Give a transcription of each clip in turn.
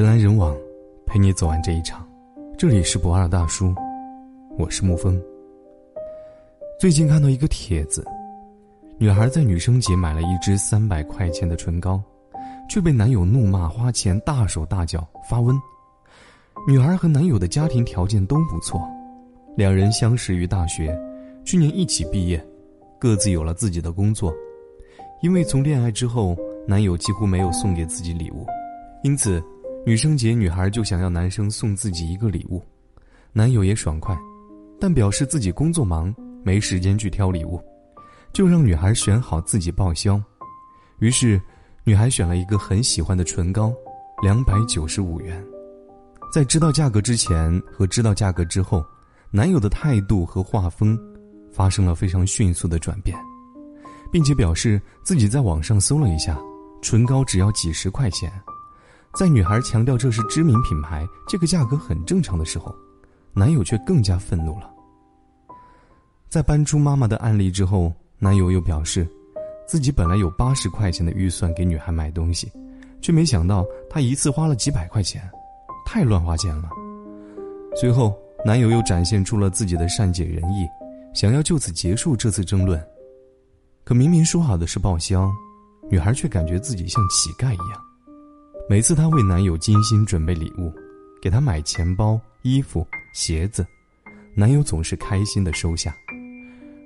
人来人往，陪你走完这一场。这里是不二大叔，我是沐风。最近看到一个帖子，女孩在女生节买了一支三百块钱的唇膏，却被男友怒骂花钱大手大脚发温。女孩和男友的家庭条件都不错，两人相识于大学，去年一起毕业，各自有了自己的工作。因为从恋爱之后，男友几乎没有送给自己礼物，因此。女生节，女孩就想要男生送自己一个礼物，男友也爽快，但表示自己工作忙，没时间去挑礼物，就让女孩选好自己报销。于是，女孩选了一个很喜欢的唇膏，两百九十五元。在知道价格之前和知道价格之后，男友的态度和画风发生了非常迅速的转变，并且表示自己在网上搜了一下，唇膏只要几十块钱。在女孩强调这是知名品牌，这个价格很正常的时候，男友却更加愤怒了。在搬出妈妈的案例之后，男友又表示，自己本来有八十块钱的预算给女孩买东西，却没想到她一次花了几百块钱，太乱花钱了。随后，男友又展现出了自己的善解人意，想要就此结束这次争论。可明明说好的是报销，女孩却感觉自己像乞丐一样。每次她为男友精心准备礼物，给他买钱包、衣服、鞋子，男友总是开心的收下。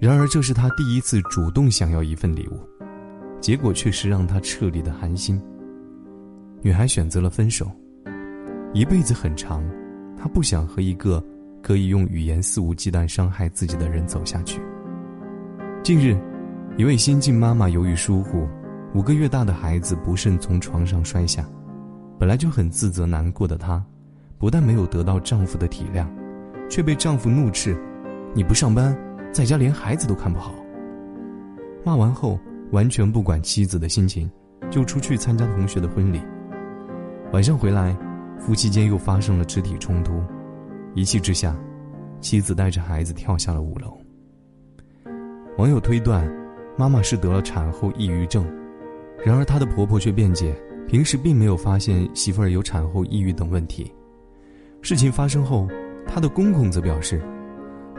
然而，这是她第一次主动想要一份礼物，结果却是让她彻底的寒心。女孩选择了分手。一辈子很长，她不想和一个可以用语言肆无忌惮伤害自己的人走下去。近日，一位新晋妈妈由于疏忽，五个月大的孩子不慎从床上摔下。本来就很自责难过的她，不但没有得到丈夫的体谅，却被丈夫怒斥：“你不上班，在家连孩子都看不好。”骂完后，完全不管妻子的心情，就出去参加同学的婚礼。晚上回来，夫妻间又发生了肢体冲突，一气之下，妻子带着孩子跳下了五楼。网友推断，妈妈是得了产后抑郁症，然而她的婆婆却辩解。平时并没有发现媳妇儿有产后抑郁等问题，事情发生后，她的公公则表示，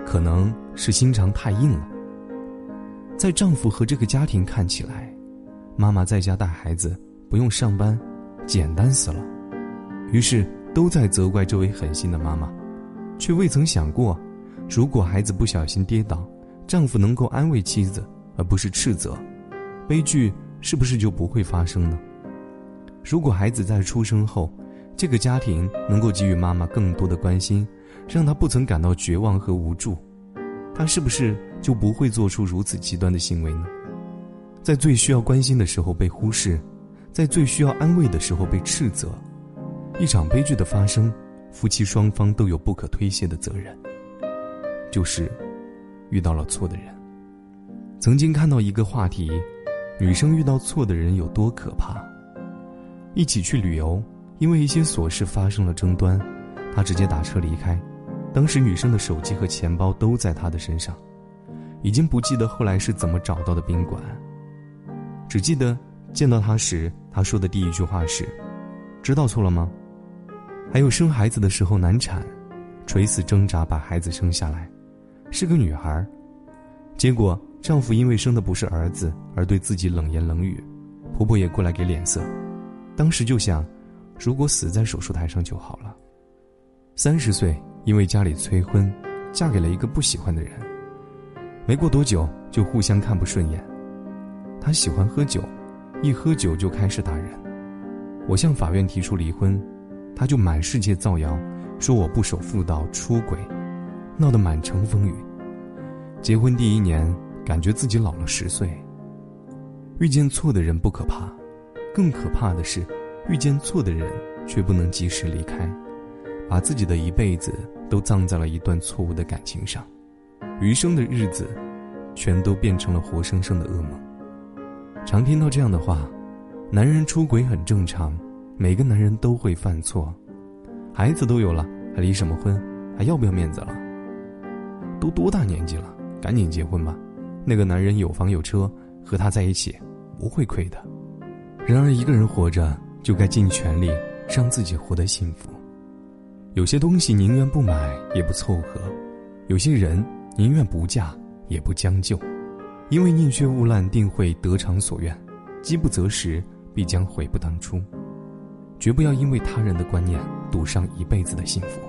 可能是心肠太硬了。在丈夫和这个家庭看起来，妈妈在家带孩子不用上班，简单死了，于是都在责怪这位狠心的妈妈，却未曾想过，如果孩子不小心跌倒，丈夫能够安慰妻子，而不是斥责，悲剧是不是就不会发生呢？如果孩子在出生后，这个家庭能够给予妈妈更多的关心，让她不曾感到绝望和无助，她是不是就不会做出如此极端的行为呢？在最需要关心的时候被忽视，在最需要安慰的时候被斥责，一场悲剧的发生，夫妻双方都有不可推卸的责任，就是遇到了错的人。曾经看到一个话题：女生遇到错的人有多可怕？一起去旅游，因为一些琐事发生了争端，他直接打车离开。当时女生的手机和钱包都在他的身上，已经不记得后来是怎么找到的宾馆，只记得见到他时，他说的第一句话是：“知道错了吗？”还有生孩子的时候难产，垂死挣扎把孩子生下来，是个女孩，结果丈夫因为生的不是儿子而对自己冷言冷语，婆婆也过来给脸色。当时就想，如果死在手术台上就好了。三十岁，因为家里催婚，嫁给了一个不喜欢的人。没过多久，就互相看不顺眼。他喜欢喝酒，一喝酒就开始打人。我向法院提出离婚，他就满世界造谣，说我不守妇道、出轨，闹得满城风雨。结婚第一年，感觉自己老了十岁。遇见错的人不可怕。更可怕的是，遇见错的人却不能及时离开，把自己的一辈子都葬在了一段错误的感情上，余生的日子，全都变成了活生生的噩梦。常听到这样的话：男人出轨很正常，每个男人都会犯错，孩子都有了，还离什么婚？还要不要面子了？都多大年纪了，赶紧结婚吧！那个男人有房有车，和他在一起不会亏的。然而，一个人活着就该尽全力让自己活得幸福。有些东西宁愿不买也不凑合，有些人宁愿不嫁也不将就，因为宁缺毋滥定会得偿所愿，饥不择食必将悔不当初。绝不要因为他人的观念赌上一辈子的幸福。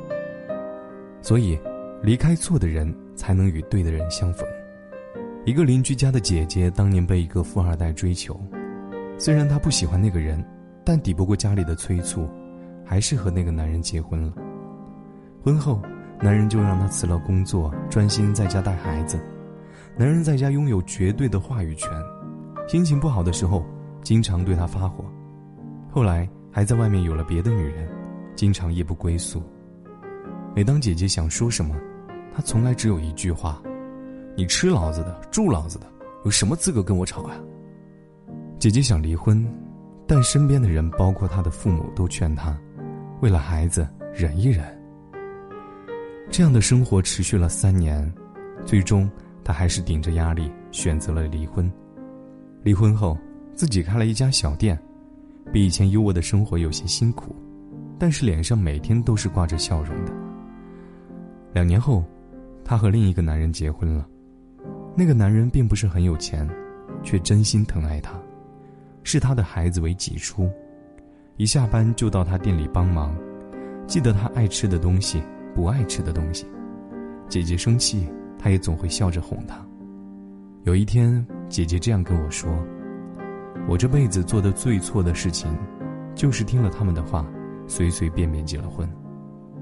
所以，离开错的人，才能与对的人相逢。一个邻居家的姐姐当年被一个富二代追求，虽然她不喜欢那个人，但抵不过家里的催促，还是和那个男人结婚了。婚后，男人就让她辞了工作，专心在家带孩子。男人在家拥有绝对的话语权，心情不好的时候，经常对她发火。后来还在外面有了别的女人，经常夜不归宿。每当姐姐想说什么，他从来只有一句话。你吃老子的，住老子的，有什么资格跟我吵呀？姐姐想离婚，但身边的人，包括她的父母，都劝她，为了孩子忍一忍。这样的生活持续了三年，最终她还是顶着压力选择了离婚。离婚后，自己开了一家小店，比以前优渥的生活有些辛苦，但是脸上每天都是挂着笑容的。两年后，她和另一个男人结婚了。那个男人并不是很有钱，却真心疼爱她，视他的孩子为己出，一下班就到他店里帮忙，记得他爱吃的东西，不爱吃的东西。姐姐生气，他也总会笑着哄她。有一天，姐姐这样跟我说：“我这辈子做的最错的事情，就是听了他们的话，随随便便结了婚。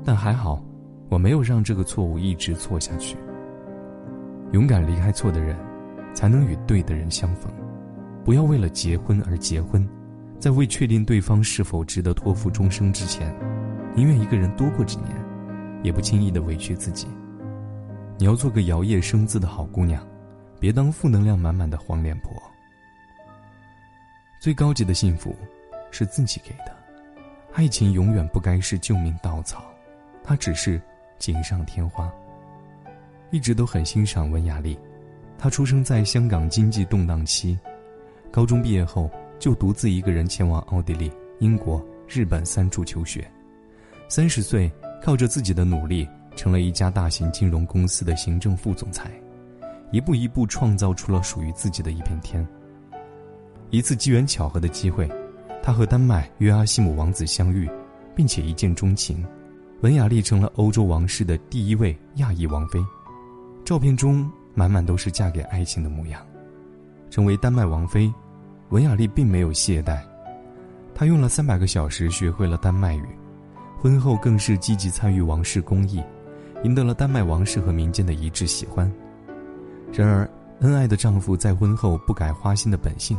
但还好，我没有让这个错误一直错下去。”勇敢离开错的人，才能与对的人相逢。不要为了结婚而结婚，在未确定对方是否值得托付终生之前，宁愿一个人多过几年，也不轻易的委屈自己。你要做个摇曳生姿的好姑娘，别当负能量满满的黄脸婆。最高级的幸福，是自己给的。爱情永远不该是救命稻草，它只是锦上添花。一直都很欣赏文雅丽，她出生在香港经济动荡期，高中毕业后就独自一个人前往奥地利、英国、日本三处求学。三十岁，靠着自己的努力，成了一家大型金融公司的行政副总裁，一步一步创造出了属于自己的一片天。一次机缘巧合的机会，他和丹麦约阿希姆王子相遇，并且一见钟情，文雅丽成了欧洲王室的第一位亚裔王妃。照片中满满都是嫁给爱情的模样。成为丹麦王妃，文雅丽并没有懈怠，她用了三百个小时学会了丹麦语，婚后更是积极参与王室公益，赢得了丹麦王室和民间的一致喜欢。然而，恩爱的丈夫在婚后不改花心的本性。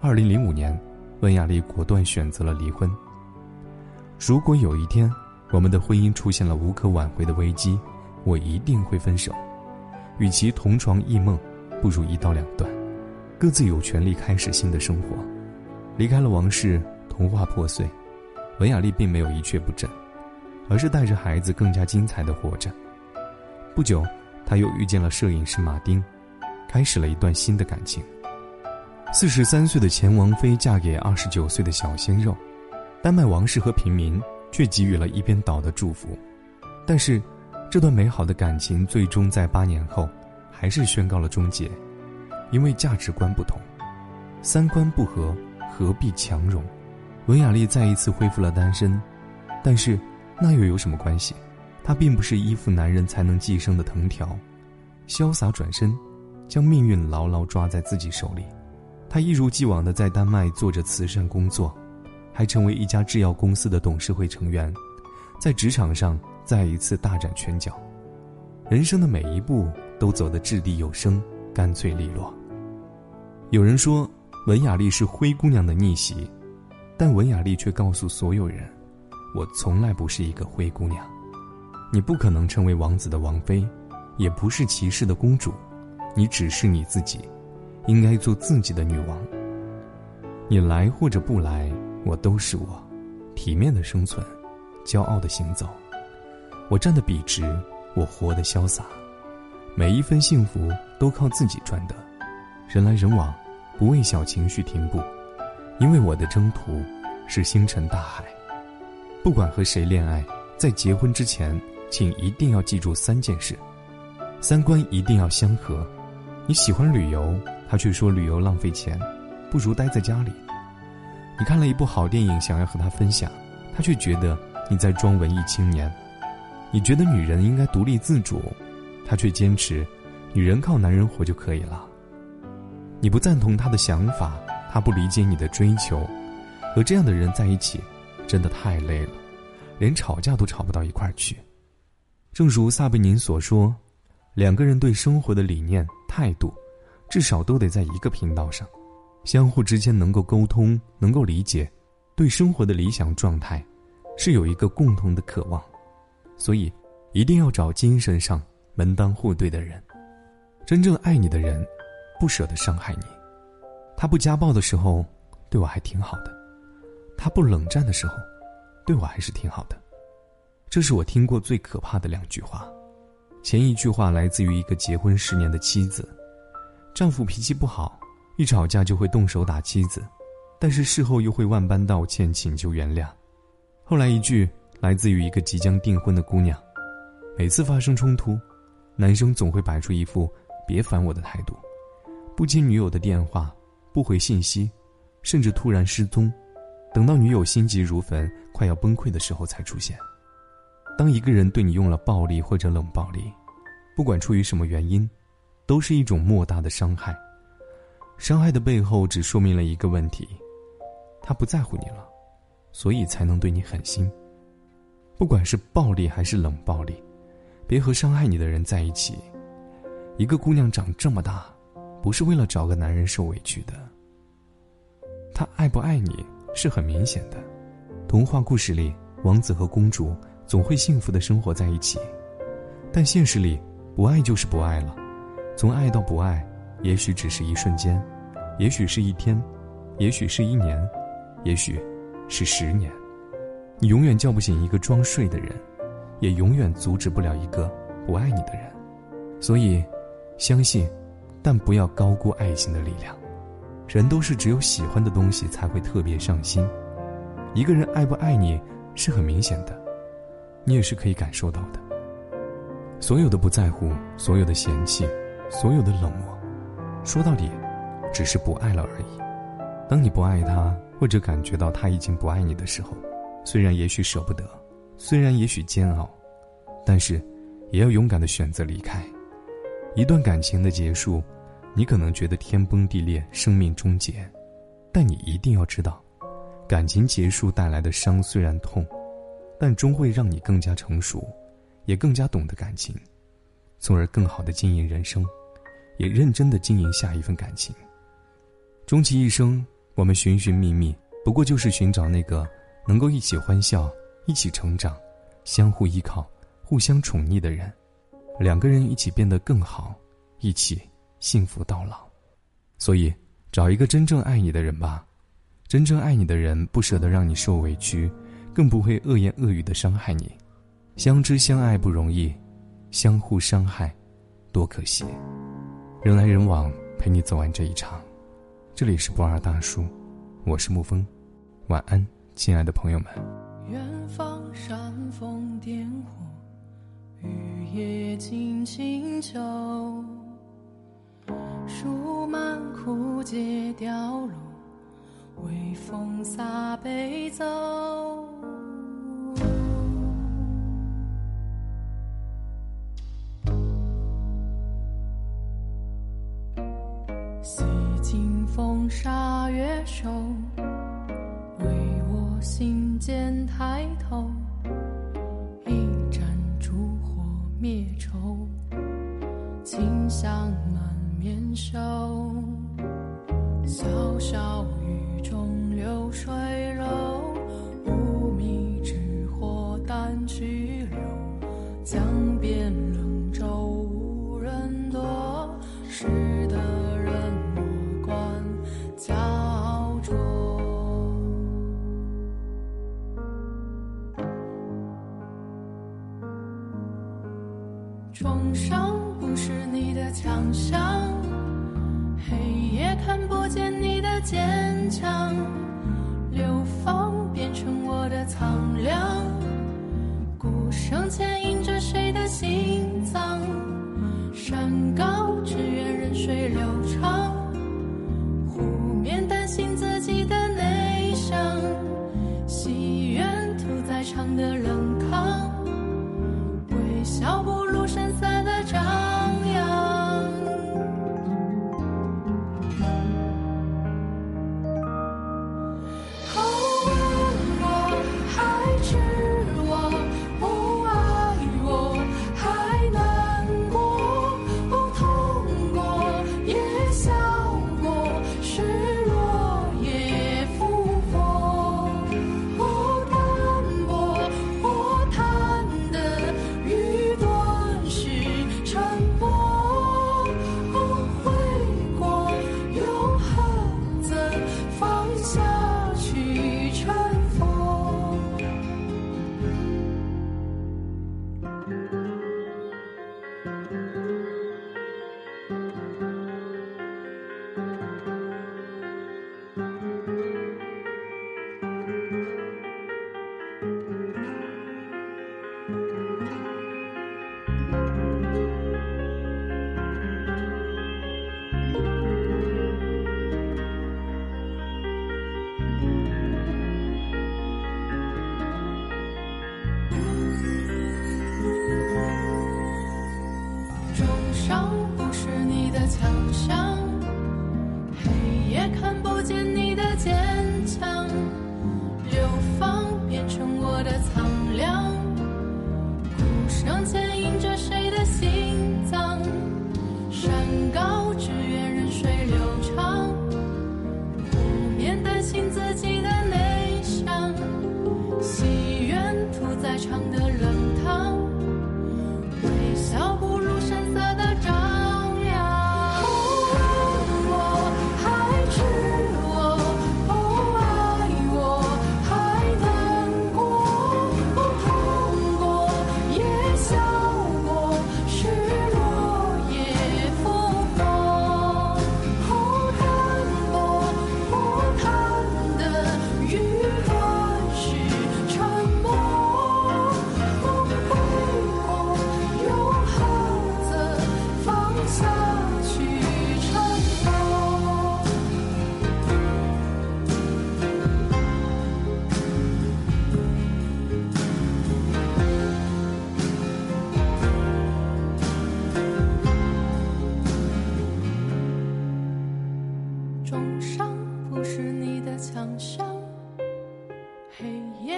二零零五年，文雅丽果断选择了离婚。如果有一天，我们的婚姻出现了无可挽回的危机，我一定会分手。与其同床异梦，不如一刀两断，各自有权利开始新的生活。离开了王室，童话破碎，文雅丽并没有一蹶不振，而是带着孩子更加精彩的活着。不久，她又遇见了摄影师马丁，开始了一段新的感情。四十三岁的前王妃嫁给二十九岁的小鲜肉，丹麦王室和平民却给予了一边倒的祝福，但是。这段美好的感情最终在八年后，还是宣告了终结，因为价值观不同，三观不合，何必强融？文雅丽再一次恢复了单身，但是那又有什么关系？她并不是依附男人才能寄生的藤条，潇洒转身，将命运牢牢抓在自己手里。她一如既往的在丹麦做着慈善工作，还成为一家制药公司的董事会成员，在职场上。再一次大展拳脚，人生的每一步都走得掷地有声、干脆利落。有人说文雅丽是灰姑娘的逆袭，但文雅丽却告诉所有人：“我从来不是一个灰姑娘，你不可能成为王子的王妃，也不是骑士的公主，你只是你自己，应该做自己的女王。你来或者不来，我都是我，体面的生存，骄傲的行走。”我站得笔直，我活得潇洒，每一分幸福都靠自己赚的，人来人往，不为小情绪停步，因为我的征途是星辰大海。不管和谁恋爱，在结婚之前，请一定要记住三件事：三观一定要相合。你喜欢旅游，他却说旅游浪费钱，不如待在家里。你看了一部好电影，想要和他分享，他却觉得你在装文艺青年。你觉得女人应该独立自主，他却坚持女人靠男人活就可以了。你不赞同他的想法，他不理解你的追求，和这样的人在一起，真的太累了，连吵架都吵不到一块去。正如萨贝宁所说，两个人对生活的理念、态度，至少都得在一个频道上，相互之间能够沟通、能够理解，对生活的理想状态，是有一个共同的渴望，所以一定要找精神上门当户对的人，真正爱你的人。不舍得伤害你，他不家暴的时候，对我还挺好的；他不冷战的时候，对我还是挺好的。这是我听过最可怕的两句话。前一句话来自于一个结婚十年的妻子，丈夫脾气不好，一吵架就会动手打妻子，但是事后又会万般道歉请求原谅。后来一句来自于一个即将订婚的姑娘，每次发生冲突，男生总会摆出一副别烦我的态度。不接女友的电话，不回信息，甚至突然失踪，等到女友心急如焚、快要崩溃的时候才出现。当一个人对你用了暴力或者冷暴力，不管出于什么原因，都是一种莫大的伤害。伤害的背后只说明了一个问题：他不在乎你了，所以才能对你狠心。不管是暴力还是冷暴力，别和伤害你的人在一起。一个姑娘长这么大。不是为了找个男人受委屈的。他爱不爱你是很明显的。童话故事里，王子和公主总会幸福的生活在一起，但现实里，不爱就是不爱了。从爱到不爱，也许只是一瞬间，也许是一天，也许是一年，也许是十年。你永远叫不醒一个装睡的人，也永远阻止不了一个不爱你的人。所以，相信。但不要高估爱情的力量，人都是只有喜欢的东西才会特别上心。一个人爱不爱你是很明显的，你也是可以感受到的。所有的不在乎，所有的嫌弃，所有的冷漠，说到底，只是不爱了而已。当你不爱他，或者感觉到他已经不爱你的时候，虽然也许舍不得，虽然也许煎熬，但是，也要勇敢的选择离开。一段感情的结束。你可能觉得天崩地裂、生命终结，但你一定要知道，感情结束带来的伤虽然痛，但终会让你更加成熟，也更加懂得感情，从而更好的经营人生，也认真的经营下一份感情。终其一生，我们寻寻觅觅，不过就是寻找那个能够一起欢笑、一起成长、相互依靠、互相宠溺的人，两个人一起变得更好，一起。幸福到老，所以找一个真正爱你的人吧。真正爱你的人不舍得让你受委屈，更不会恶言恶语的伤害你。相知相爱不容易，相互伤害多可惜。人来人往，陪你走完这一场。这里是不二大叔，我是沐风，晚安，亲爱的朋友们。远方煽风点火，雨夜静清秋。树满枯竭凋落，微风洒悲奏。洗尽风沙月瘦，为我心间抬头。灭愁，清香满。面羞，潇潇雨中流水山高只愿人水流长，湖面担心自己的内伤，戏院屠宰场的人。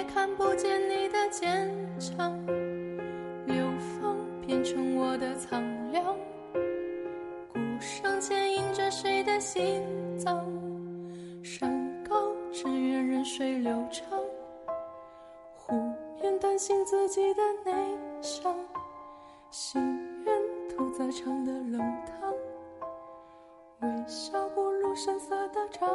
看不见你的坚强，流放变成我的苍凉，鼓声牵引着谁的心脏？山高只愿任水流长，湖面担心自己的内伤，心愿屠宰场的冷汤，微笑不露声色的张。